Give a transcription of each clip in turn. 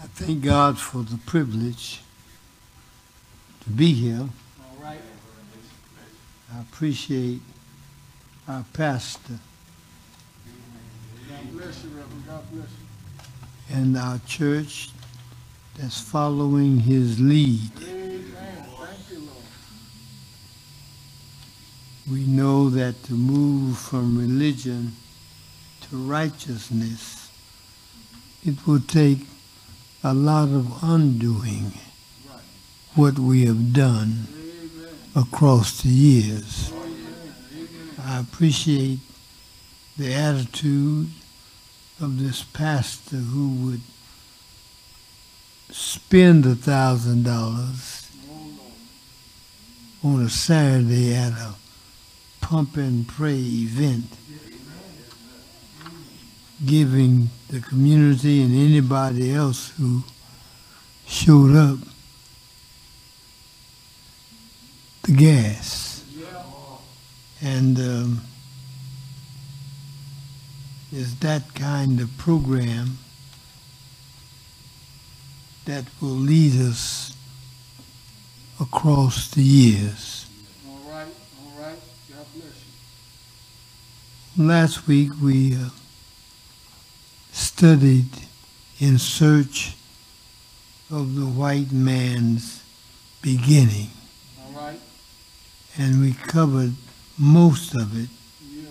I thank God for the privilege to be here. I appreciate our pastor God bless you, Reverend. God bless you. and our church that's following his lead. We know that to move from religion to righteousness, it will take a lot of undoing what we have done across the years. I appreciate the attitude of this pastor who would spend a thousand dollars on a Saturday at a pump and pray event, giving the community and anybody else who showed up the gas. And um, it's that kind of program that will lead us across the years. All right. All right. God bless you. Last week we uh, studied in search of the white man's beginning, All right. and we covered most of it. Yeah.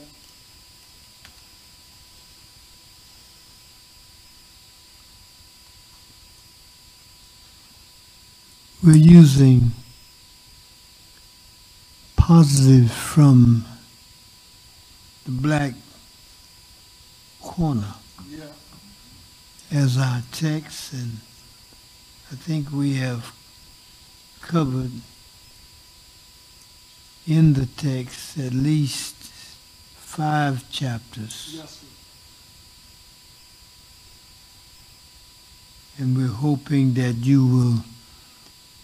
We're using positive from the black corner. As our text, and I think we have covered in the text at least five chapters, Yes, and we're hoping that you will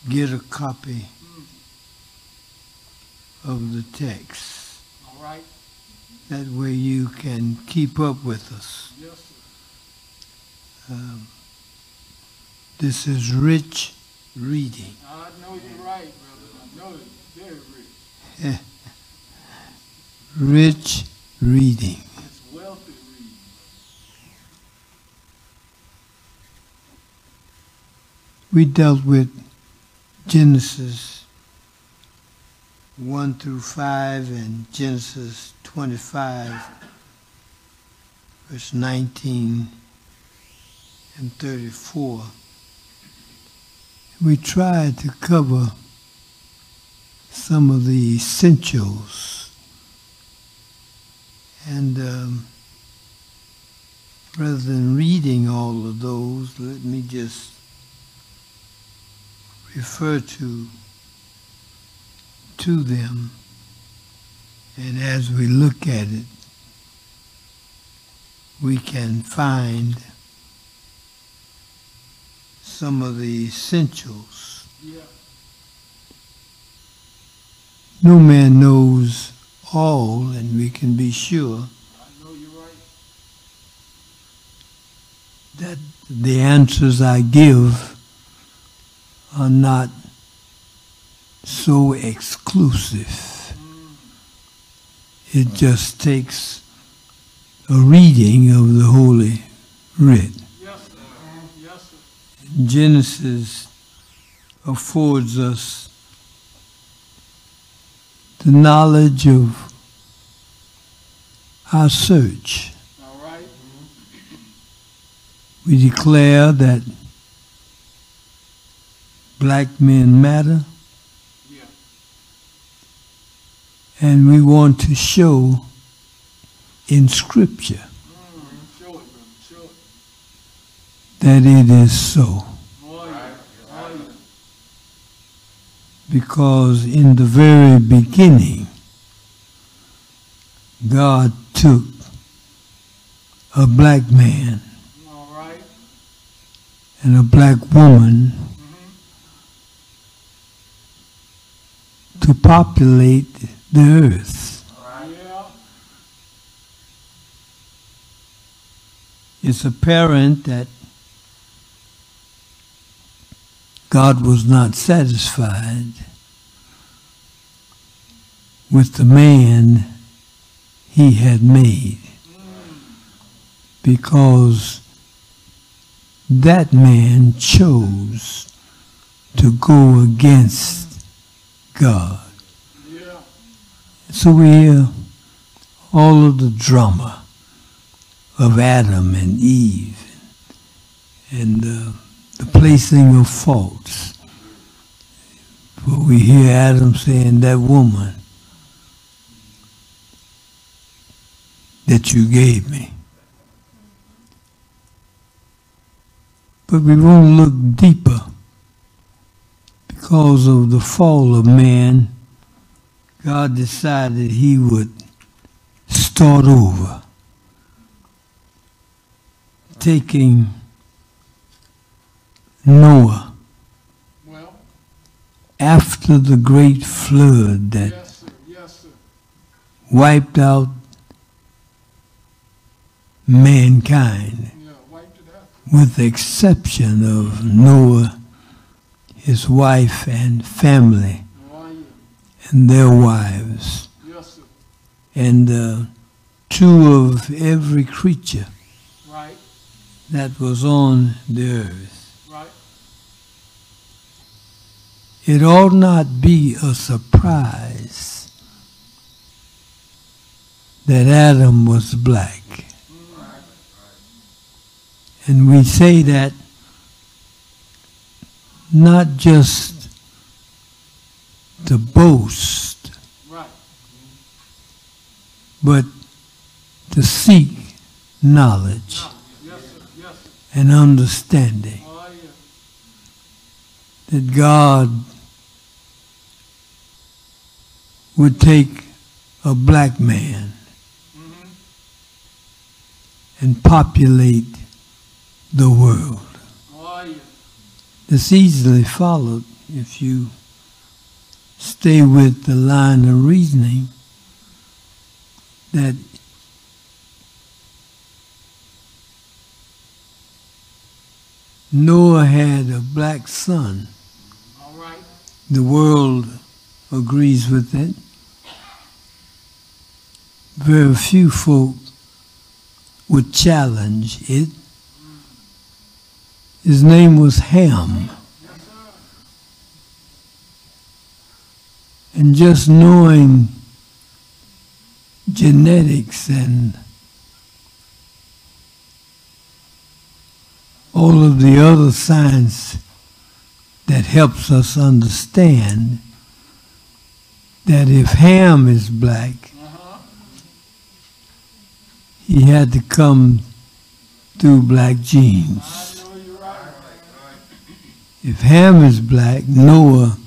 get a copy hmm. of the text. All right. That way you can keep up with us. Yes. Um, this is rich reading. I know you're right, brother. I know it's very rich. Rich reading. It's wealthy reading. We dealt with Genesis 1 through 5 and Genesis 25, verse 19 and 34. We tried to cover some of the essentials. And um, rather than reading all of those, let me just refer to to them and as we look at it we can find some of the essentials Yeah. no man knows all and we can be sure right. that the answers I give are not so exclusive. It just takes a reading of the Holy Writ. Yes, sir. Yes, sir. Genesis affords us the knowledge of our search. We declare that black men matter, Yeah. and we want to show in Scripture Mm, show it, brother. Show it. That it is so. Because in the very beginning, God took a black man and a black woman to populate the earth. It's apparent that God was not satisfied with the man he had made because that man chose to go against God. Yeah. So we hear all of the drama of Adam and Eve and uh, placing of faults. But we hear Adam saying, that woman that you gave me. But we won't look deeper because of the fall of man. God decided he would start over, taking Noah Well, after the great flood that yes, sir. Yes, sir. wiped out mankind, Yeah, wiped out. with the exception of Noah, his wife, and family, Oh, yeah. and their wives, Yes, and uh, two of every creature Right. that was on the earth. Right. It ought not be a surprise that Adam was black. And we say that not just to boast, but to seek knowledge and understanding that God would take a black man Mm-hmm. and populate the world. Oh, yeah. It's easily followed if you stay with the line of reasoning that Noah had a black son. All right. The world agrees with it. Very few folk would challenge it. His name was Ham. And just knowing genetics and all of the other science that helps us understand that if Ham is black, Uh-huh. he had to come through black genes. If Ham is black, Noah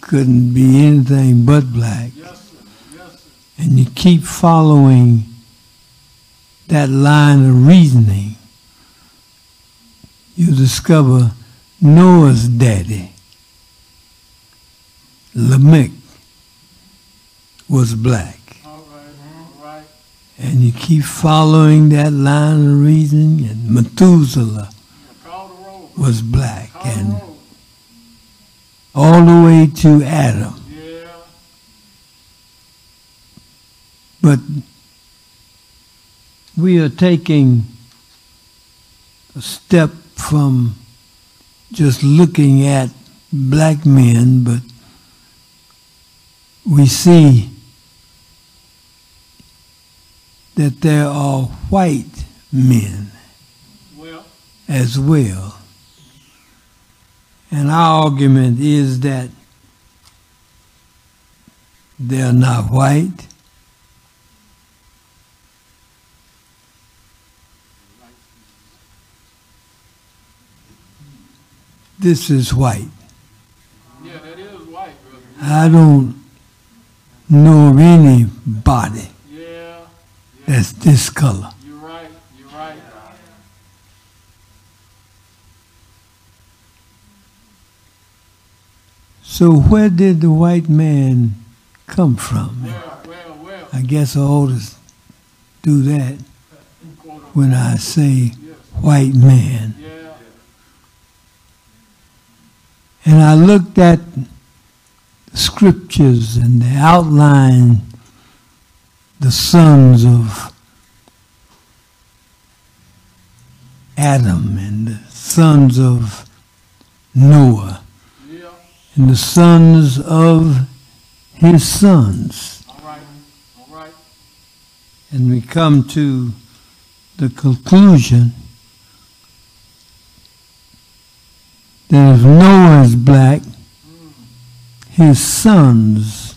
couldn't be anything but black. Yes, sir. Yes, sir. and you keep following that line of reasoning, you discover Noah's daddy, Lamech, was black. All right. All right. And you keep following that line of reasoning, and Methuselah Call the roll. was black, and all the way to Adam. Yeah. But we are taking a step from just looking at black men, but we see that there are white men Well, as well. And our argument is that they're not white. This is white. yeah, that is white, brother. I don't know of anybody. That's this color. You're right. You're right. So where did the white man come from? Well, well, well. I guess I to do that when I say white man. Yeah. I looked at the scriptures and the outline, the sons of Adam and the sons of Noah and the sons of his sons. all right, all right. And we come to the conclusion that if Noah is black, his sons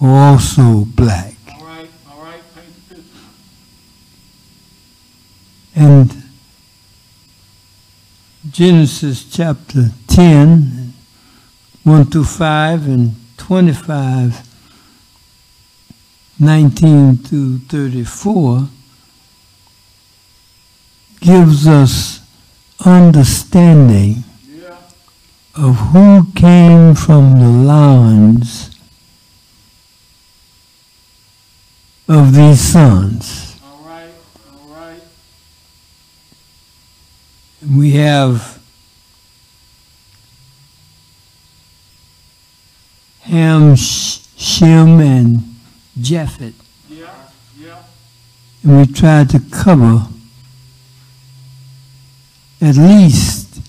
were also black. All right, all right, paint the picture. And Genesis chapter 10, 1 through 5, and 25, 19 to 34, gives us understanding of who came from the lines of these sons. all right, all right. We have Ham, Shem, and Japhet, Yeah, yeah, and we tried to cover at least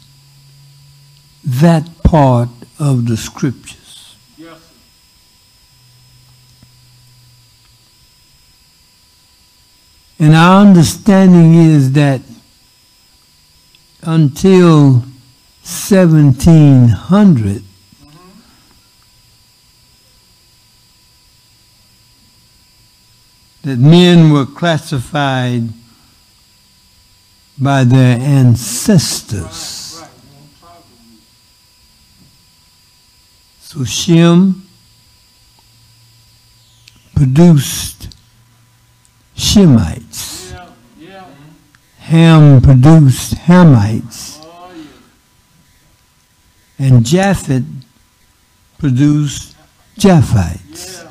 that part of the scriptures. yes. And our understanding is that until 1700, that men were classified by their ancestors. So Shem produced Shemites. Ham produced Hamites. And Japhet produced Japhites.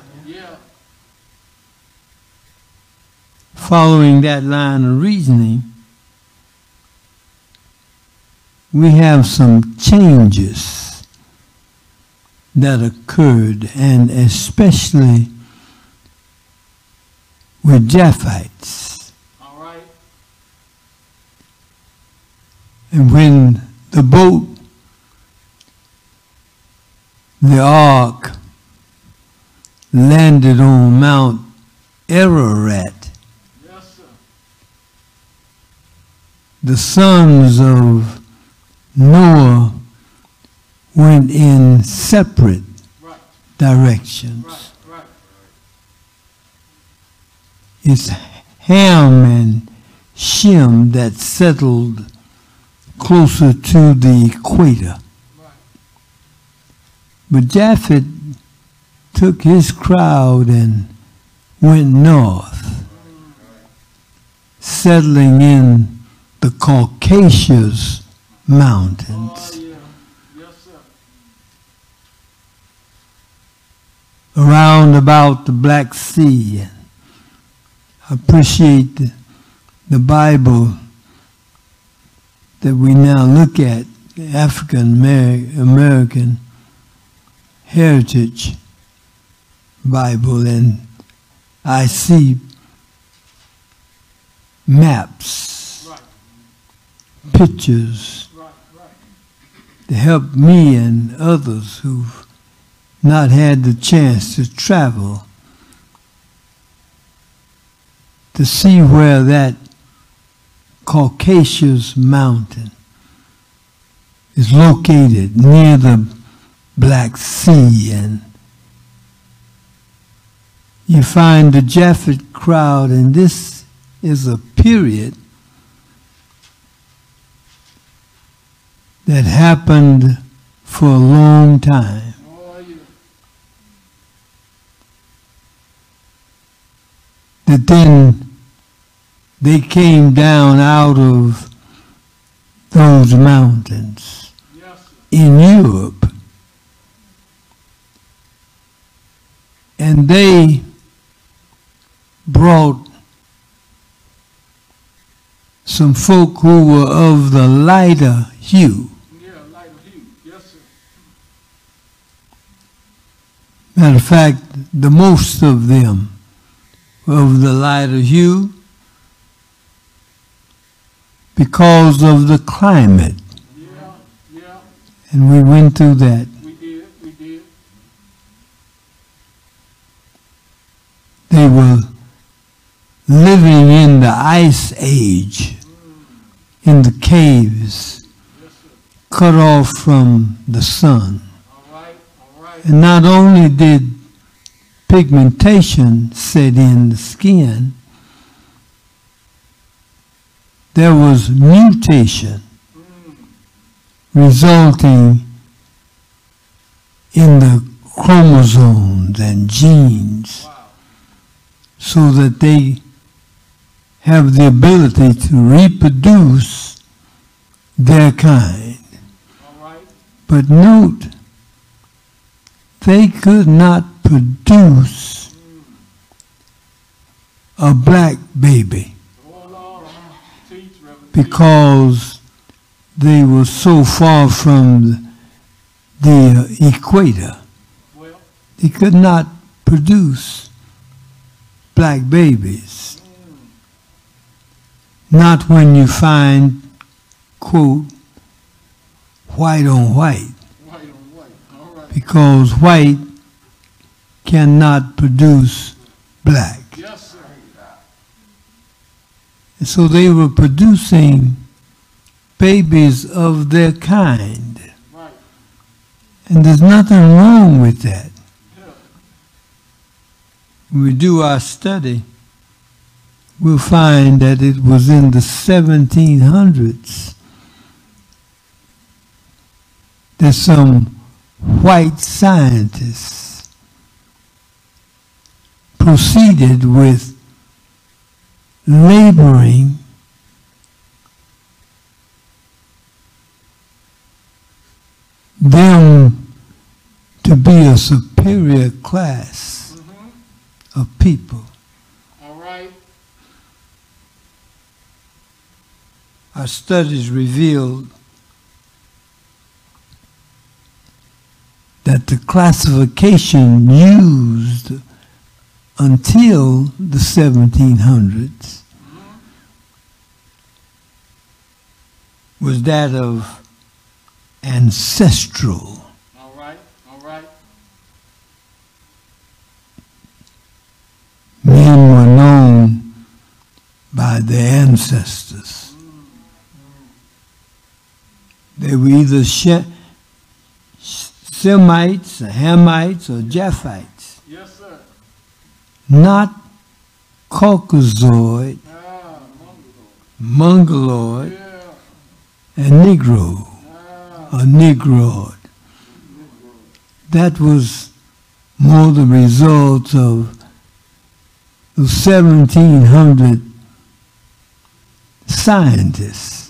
Following that line of reasoning, we have some changes that occurred, and especially with Japhites. all right. And when the boat, the ark, landed on Mount Ararat, Yes, the sons of Noah went in separate Right, directions. right, right. It's Ham and Shem that settled closer to the equator. But Japhet took his crowd and went north, settling in the Caucasus Mountains. Around about the Black Sea. I appreciate the Bible that we now look at, African American Heritage Bible, and I see maps, Right, pictures right, right. to help me and others who've not had the chance to travel to see where that Caucasus mountain is located near the Black Sea and you find the Japhet crowd and this is a period that happened for a long time. That then they came down out of those mountains Yes, in Europe. And they brought some folk who were of the lighter hue. Yeah, lighter hue. Yes, sir. Matter of fact, the most of them were of the lighter hue because of the climate. Yeah, yeah, And we went through that. we did, we did. They were living in the ice age, in the caves, Yes, cut off from the sun. All right, all right. And not only did pigmentation set in the skin, there was mutation resulting in the chromosomes and genes so that they have the ability to reproduce their kind. But note, they could not produce a black baby because they were so far from the equator. They could not produce black babies. Not when you find, quote, white on white. because white cannot produce black. And so they were producing babies of their kind. Right. And there's nothing wrong with that. Yeah. When we do our study, we'll find that it was in the 1700s that some white scientists proceeded with laboring them to be a superior class Mm-hmm. of people. All right. Our studies revealed that the classification used until the 1700s was that of ancestral. All right. All right. Men were known by their ancestors. They were either She- Semites, or Hamites, or Japhites, Yes, sir. not Caucasoid, Ah, Mongol. Mongoloid, Yeah. And Negro, a Negroid. That was more the result of the 1700 scientists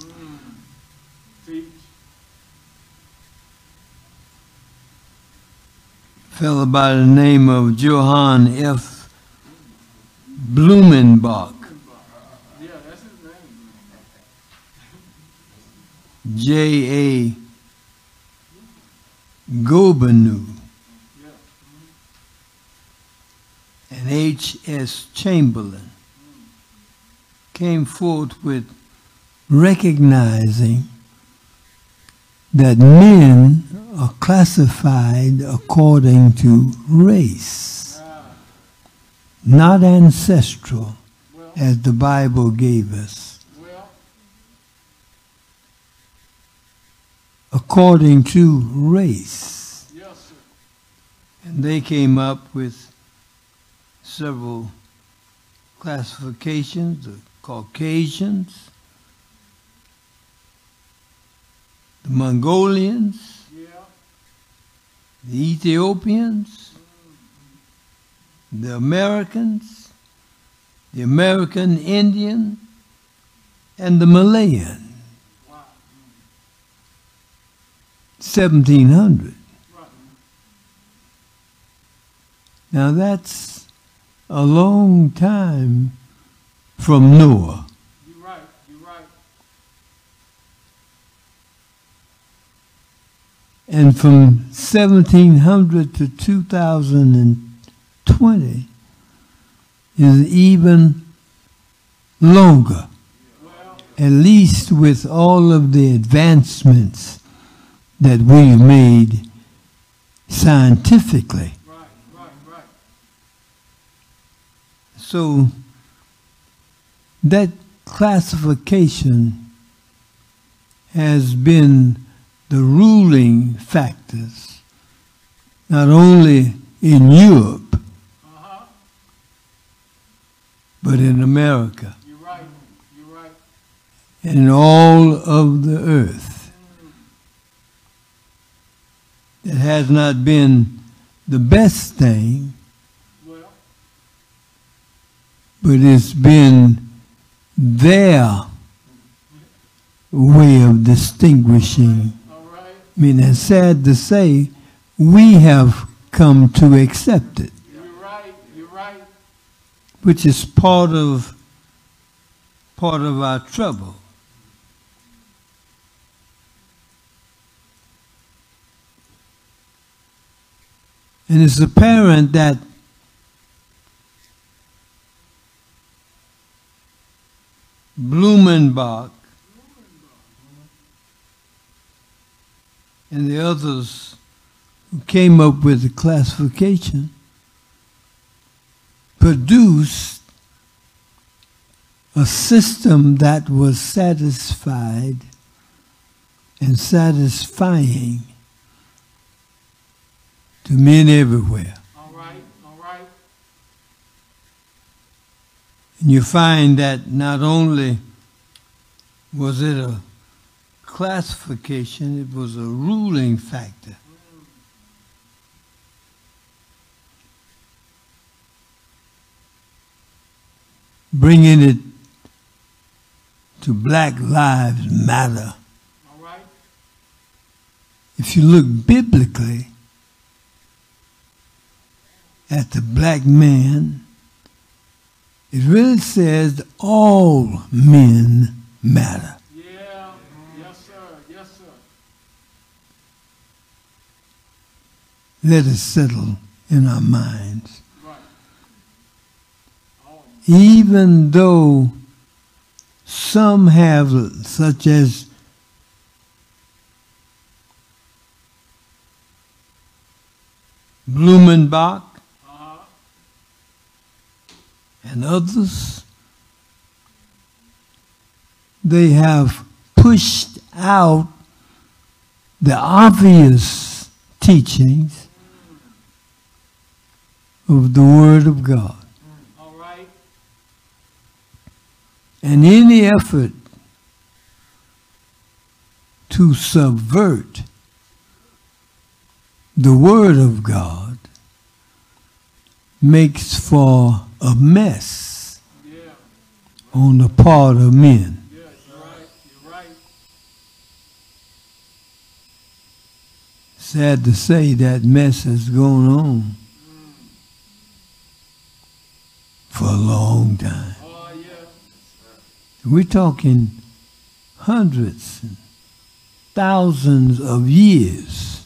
fellow by the name of Johann F. Blumenbach, Yeah, that's his name. J. A. Gobineau, and H. S. Chamberlain came forth with recognizing that men are classified according to race, not ancestral, as the Bible gave us. According to race. yes, sir. And they came up with several classifications the Caucasians, the Mongolians, Yeah. the Ethiopians, the Americans, the American Indian, and the Malayan. 1700. Now that's a long time from Noah. You're right. You're right. And from 1700 to 2020 is even longer, Well, at least with all of the advancements that we made scientifically. right, right, right. So that classification has been the ruling factors, not only in Europe, Uh-huh. but in America You're right. You're right. and in all of the earth. It has not been the best thing, but it's been their way of distinguishing. I mean, it's sad to say, we have come to accept it, which is part of part of our trouble. And it's apparent that Blumenbach and the others who came up with the classification produced a system that was satisfied and satisfying to men everywhere. All right. All right. And you find that not only was it a classification, it was a ruling factor. Bringing it to Black Lives Matter. All right. If you look biblically at the black man, it really says all men matter. Yeah. Yes, sir. Yes, sir. Let it settle in our minds. Right. Oh, Even though some have, such as Blumenbach. And others, they have pushed out the obvious teachings of the Word of God. All right. And any effort to subvert the Word of God makes for a mess on the part of men. Sad to say that mess has gone on for a long time. We're talking hundreds and thousands of years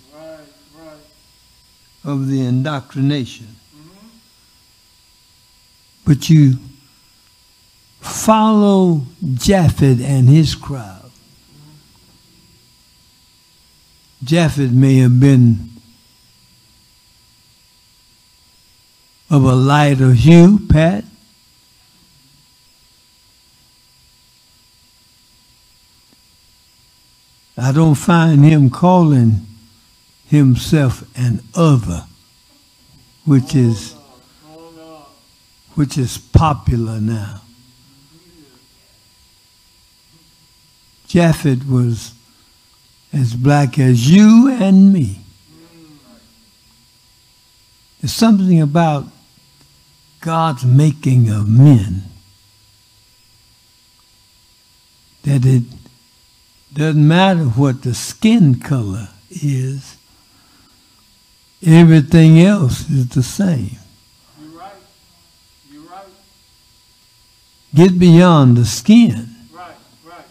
of the indoctrination. But you follow Japhet and his crowd. Japhet may have been of a lighter hue, Pat. I don't find him calling himself an other, which is. Which is popular now. Japhet was as black as you and me. There's something about God's making of men that it doesn't matter what the skin color is, everything else is the same. You're right. You're right. Get beyond the skin. Right. Right.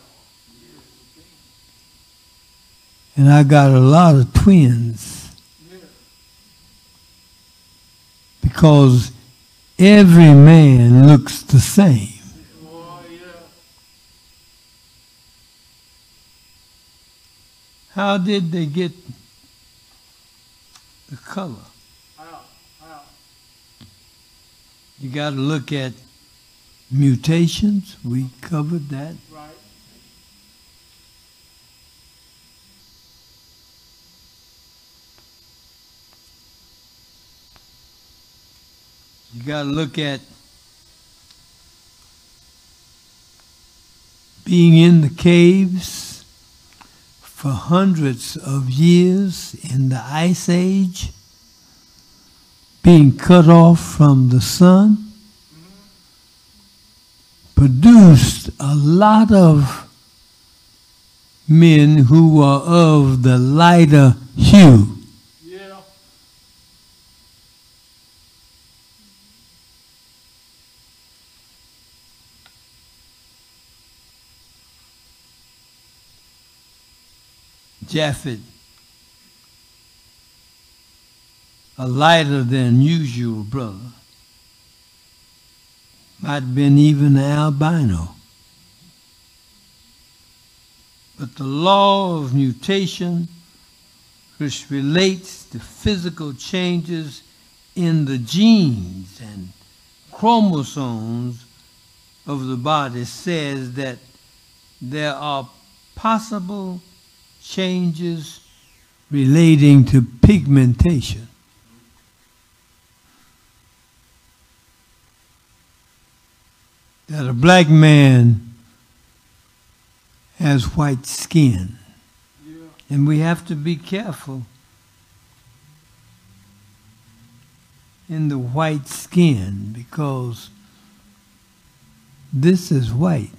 And I got a lot of twins because every man looks the same. How did they get the color? How? How? You got to look at mutations. We covered that. Right. You got to look at being in the caves for hundreds of years in the Ice Age, being cut off from the sun, produced a lot of men who were of the lighter hue. Yeah. Japhet, a lighter than usual brother, might have been even an albino. But the law of mutation, which relates to physical changes in the genes and chromosomes of the body, says that there are possible changes relating to pigmentation. That a black man has white skin, Yeah. and we have to be careful in the white skin because this is white.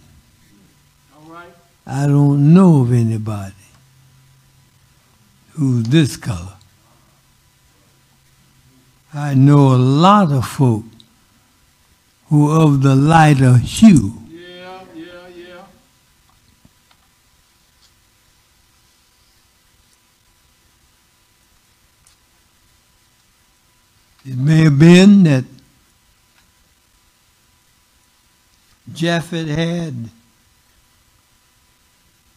All right. I don't know of anybody who's this color. I know a lot of folk of the lighter hue. Yeah, yeah, yeah. It may have been that Japhet had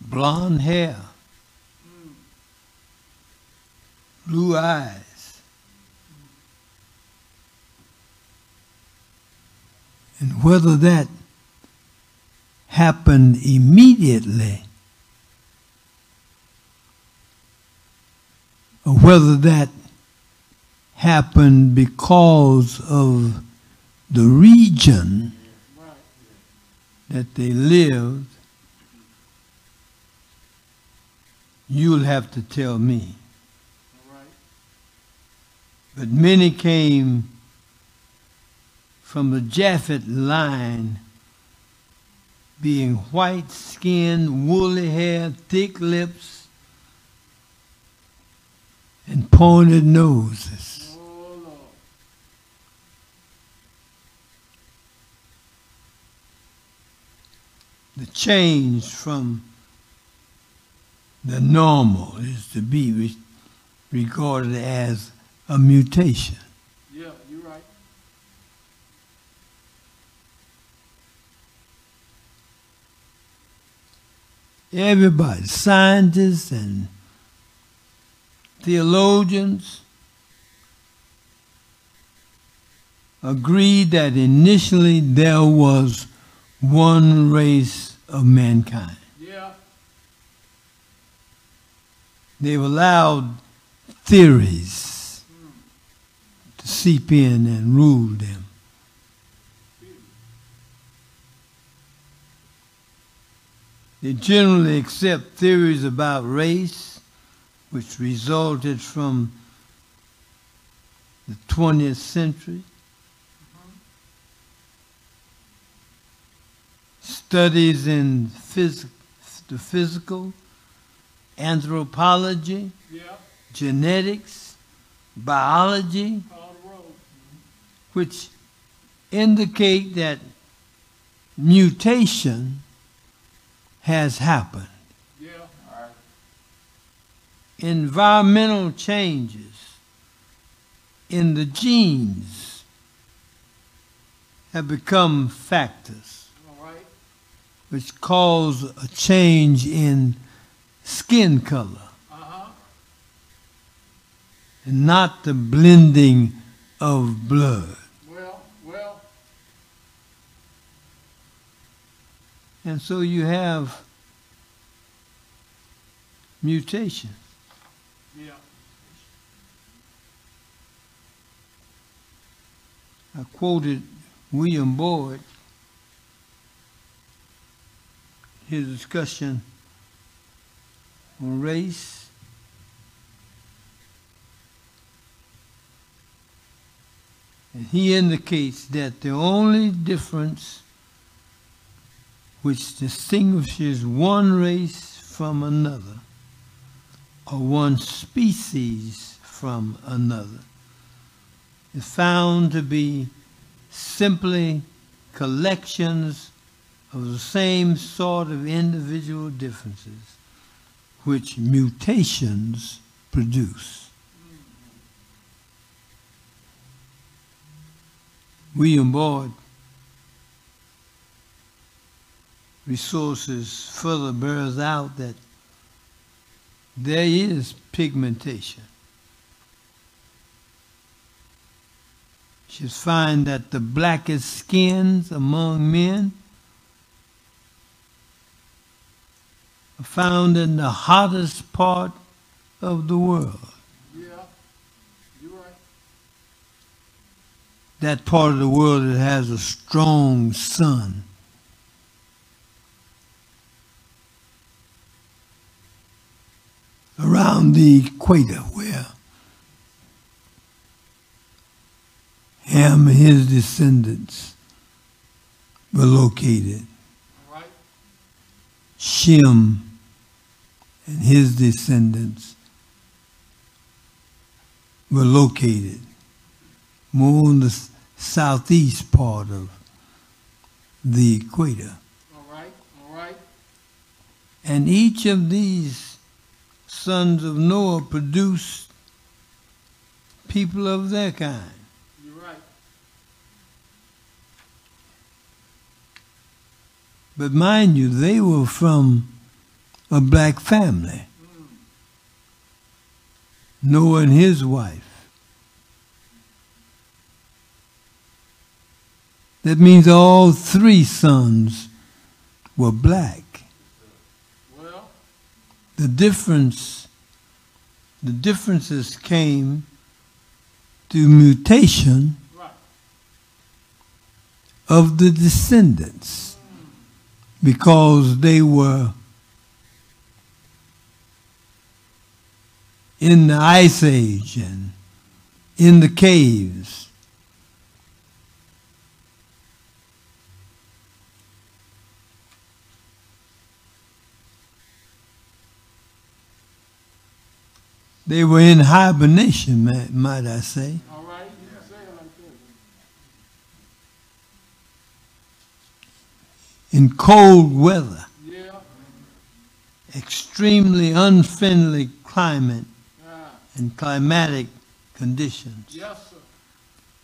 blonde hair, blue eyes, and whether that happened immediately or whether that happened because of the region that they lived, you'll have to tell me. But many came from the Japhet line, being white skinned, woolly hair, thick lips, and pointed noses. The change from the normal is to be regarded as a mutation. Yeah, you're right. Everybody, scientists and theologians, agreed that initially there was one race of mankind. Yeah. They've allowed theories to seep in and rule them. They generally accept theories about race, which resulted from the 20th century. Studies in phys- the physical, anthropology, Yeah. genetics, biology, All the road. which indicate that mutation has happened. Yeah. All right. environmental changes in the genes have become factors All right. which cause a change in skin color Uh-huh. and not the blending of blood. Well, well, And so you have mutation. yeah. I quoted William Boyd, his discussion on race. And he indicates that the only difference which distinguishes one race from another, or one species from another, is found to be simply collections of the same sort of individual differences which mutations produce. William Boyd resources further bears out that there is pigmentation. You find that the blackest skins among men are found in the hottest part of the world. Yeah. You're right. That part of the world that has a strong sun. Around the equator, where Ham and his descendants were located. Right. Shem and his descendants were located more on the southeast part of the equator. All right. All right. And each of these sons of Noah produced people of their kind. You're right. But mind you, they were from a black family. Mm. Noah and his wife. That means all three sons were black. The difference, the differences came through mutation right. of the descendants because they were in the ice age and in the caves. They were in hibernation, ma- might I say. In cold weather, Yeah. extremely unfriendly climate Ah. and climatic conditions Yes,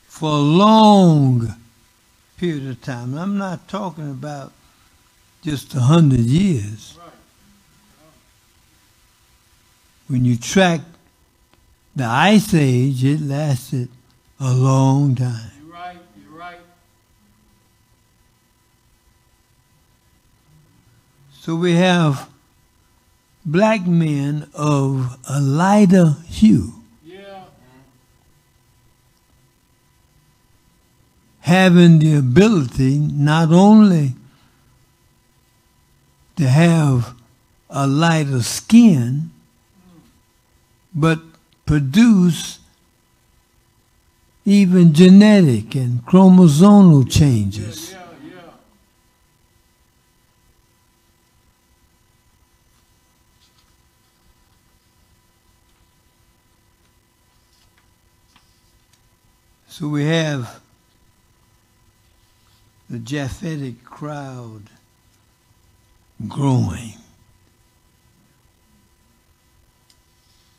for a long period of time. I'm not talking about just a hundred years. Right. When you track the ice age, it lasted a long time. You're right. You're right. So we have black men of a lighter hue. Yeah. having the ability not only to have a lighter skin, but produce even genetic and chromosomal changes. Yeah. Yeah. Yeah. So we have the Japhetic crowd growing.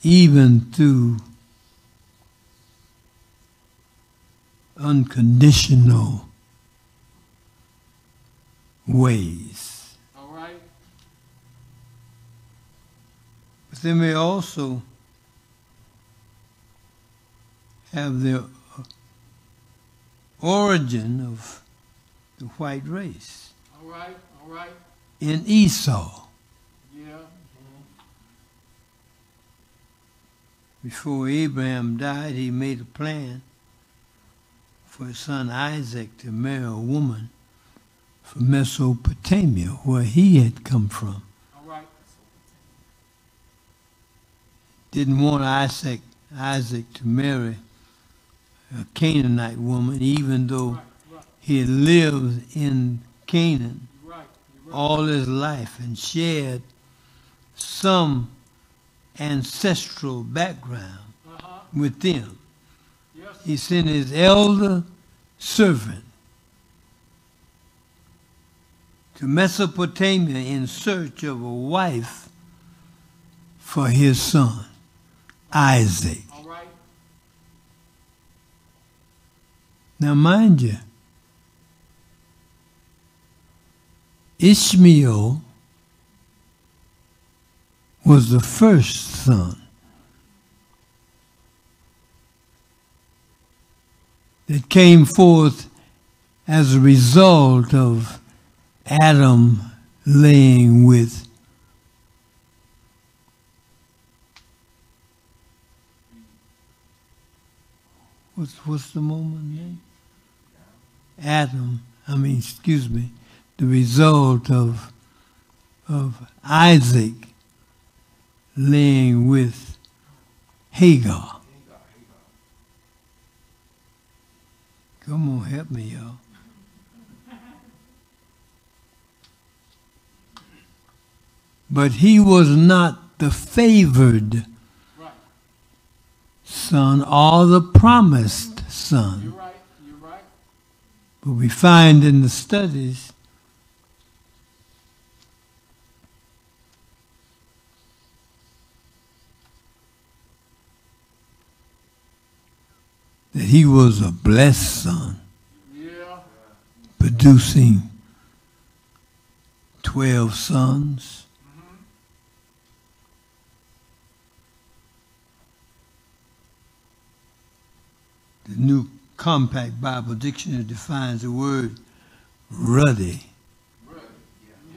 Even through unconditional ways. All right. But they may also have the origin of the white race All right. All right. in Esau. Yeah. Before Abraham died, he made a plan for his son Isaac to marry a woman from Mesopotamia, where he had come from. Right. Didn't want Isaac Isaac to marry a Canaanite woman, even though Right. Right. he had lived in Canaan You're right. You're right. all his life and shared some ancestral background Uh huh. with them. Yes. He sent his elder servant to Mesopotamia in search of a wife for his son, Isaac. Right. Now, mind you, Ishmael was the first son that came forth as a result of Adam laying with what's what's the moment name? Adam. I mean, excuse me, the result of of Isaac laying with Hagar. Come on, help me, y'all. But he was not the favored Right. son or the promised son. You're right. You're right. But we find in the studies that he was a blessed son, Yeah. producing 12 sons. The New Compact Bible Dictionary defines the word ruddy Right.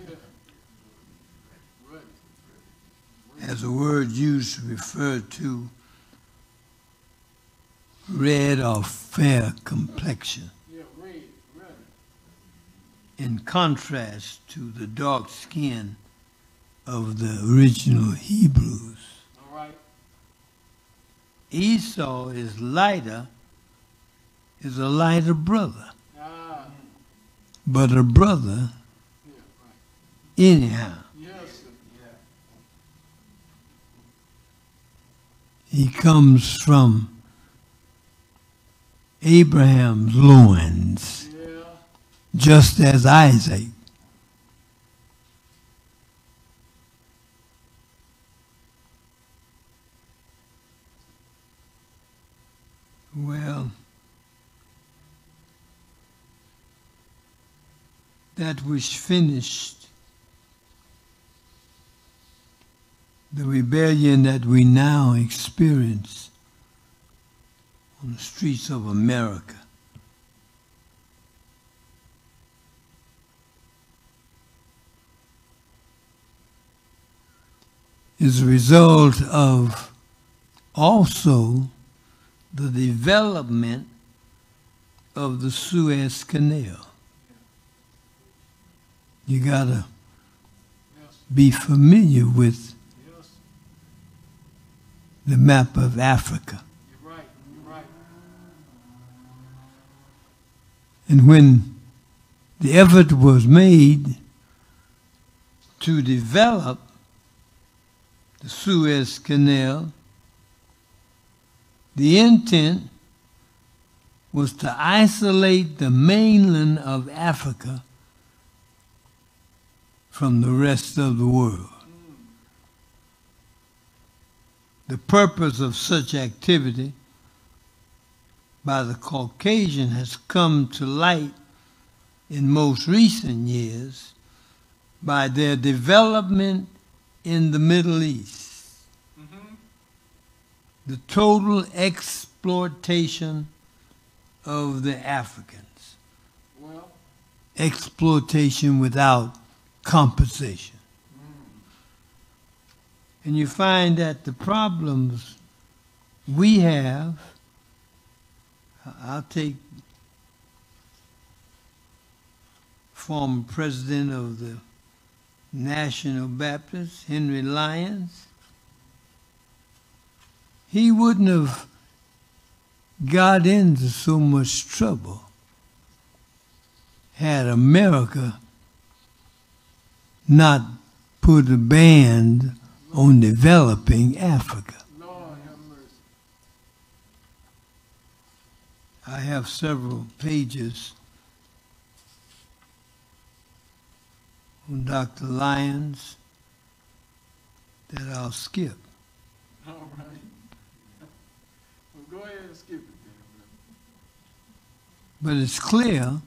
Yeah. Right. as a word used to refer to red or fair complexion, in contrast to the dark skin of the original Hebrews. Esau is lighter, is a lighter brother, Ah. but a brother Yeah. Right. anyhow. Yes. He comes from Abraham's loins, just as Isaac. Well, that which finished the rebellion that we now experience on the streets of America. Is a result of also the development of the Suez Canal. You gotta be familiar with the map of Africa. And when the effort was made to develop the Suez Canal, the intent was to isolate the mainland of Africa from the rest of the world. The purpose of such activity by the Caucasian has come to light in most recent years by their development in the Middle East. Mm-hmm. The total exploitation of the Africans. Well, Exploitation without compensation. And you find that the problems we have, I'll take former president of the National Baptist, Henry Lyons. He wouldn't have got into so much trouble had America not put a ban on developing Africa. Lord have mercy. I have several pages on Dr. Lyons that I'll skip. All right. Well, go ahead and skip it then. But it's clear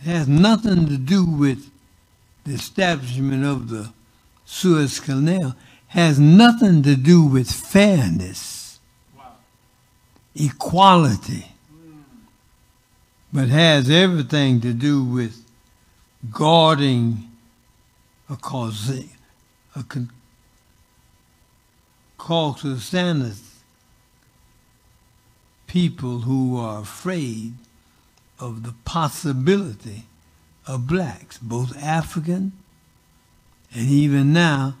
it has nothing to do with the establishment of the Suez Canal, it has nothing to do with fairness. Equality, but has everything to do with guarding a cause, a con- cultural standards people who are afraid of the possibility of blacks, both African and even now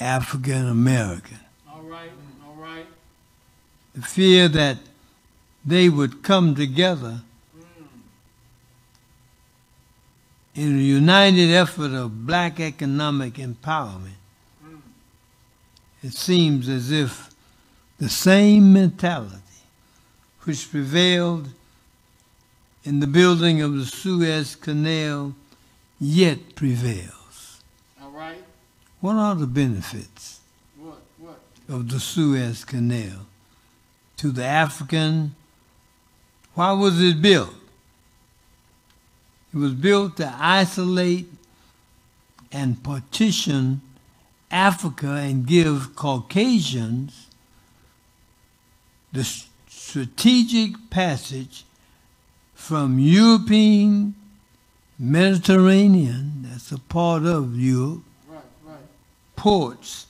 African American. All right. All right. The fear that they would come together in a united effort of black economic empowerment. It seems as if the same mentality which prevailed in the building of the Suez Canal yet prevails. All right. What are the benefits What? What? of the Suez Canal to the African? Why was it built? It was built to isolate and partition Africa and give Caucasians the strategic passage from European Mediterranean, that's a part of Europe, Right. Right. ports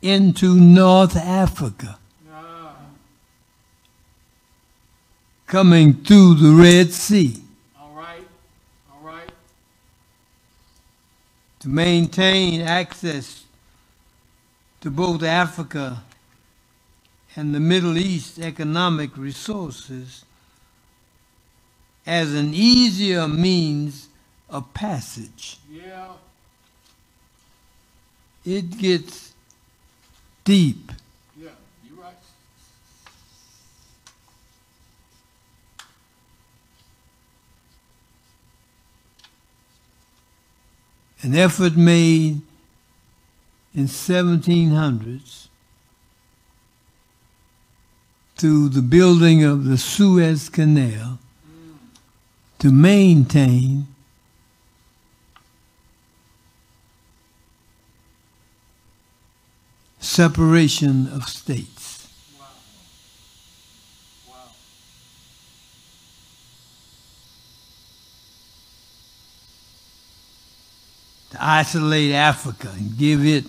into North Africa, Ah. Coming through the Red Sea. All right. All right. to maintain access to both Africa and the Middle East economic resources as an easier means of passage. Yeah. It gets deep. Yeah. You right. An effort made in 1700s through the building of the Suez Canal to maintain separation of states. To isolate Africa and give it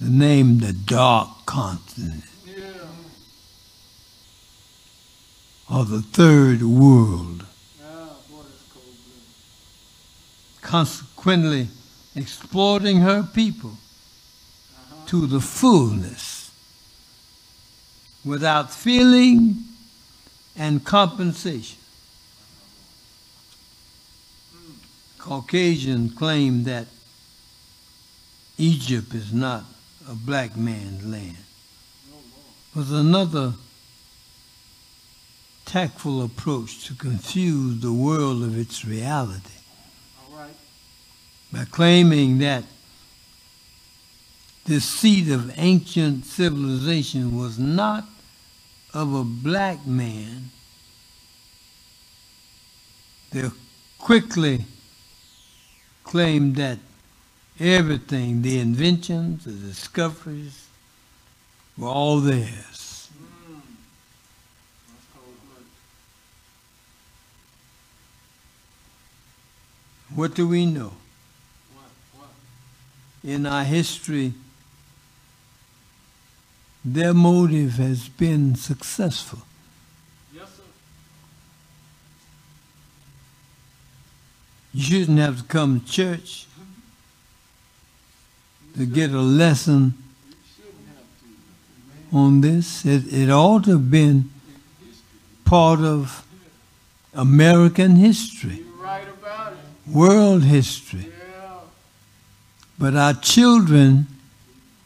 the name the Dark Continent Yeah. or the Third World. Consequently exploiting her people Uh-huh. to the fullness without feeling and compensation. Caucasian claim that Egypt is not a black man's land. Was another tactful approach to confuse the world of its reality. By claiming that the seat of ancient civilization was not of a black man, they quickly claimed that everything, the inventions, the discoveries, were all theirs. What do we know? In our history, their motive has been successful. Yes, sir. You shouldn't have to come to church to get a lesson You shouldn't have to. on this. It, it ought to have been part of American history, right world history. Yeah. But our children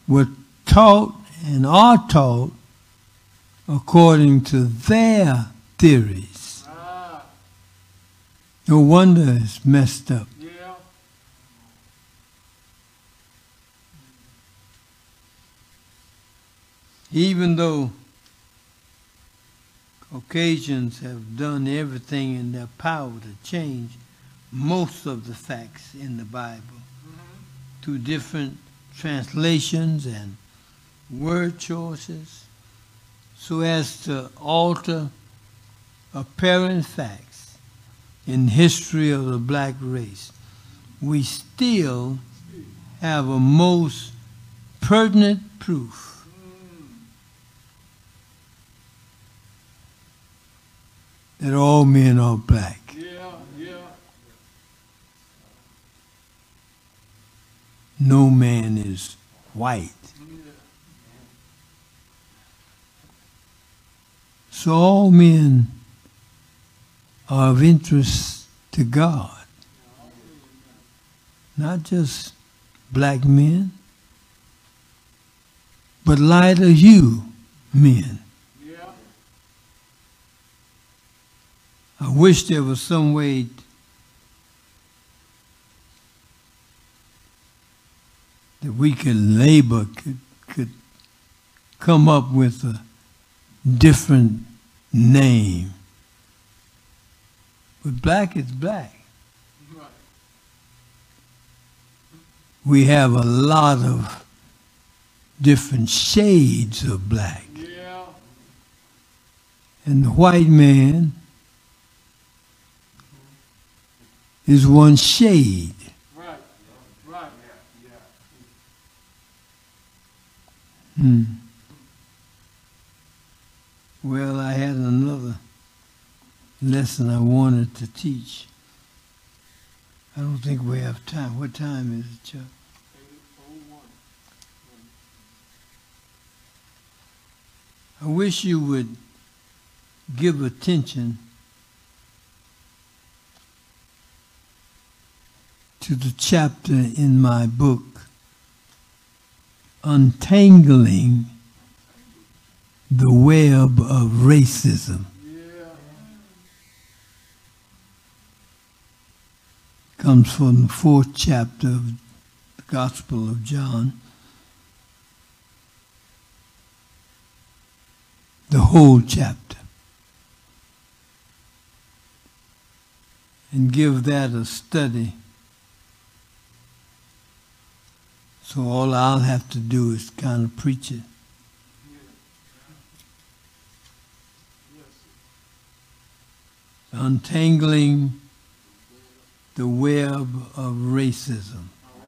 were taught and are taught according to their theories. No wonder it's messed up. Even though Caucasians have done everything in their power to change most of the facts in the Bible Mm-hmm. through different translations and word choices so as to alter apparent facts in history of the black race. We still have a most pertinent proof that all men are black. No man is white. So all men are of interest to God. Not just black men, but lighter hue men. I wish there was some way that we could labor, could, could come up with a different name. But black is black. We have a lot of different shades of black. Yeah. And the white man is one shade. Right. Right. Yeah. Yeah. Hmm. Well, I had another lesson I wanted to teach. I don't think we have time. What time is it, Chuck? I wish you would give attention to the chapter in my book, Untangling the Web of Racism. Comes from the fourth chapter of the Gospel of John. The whole chapter. And give that a study. So all I'll have to do is kind of preach it. Untangling the web of racism.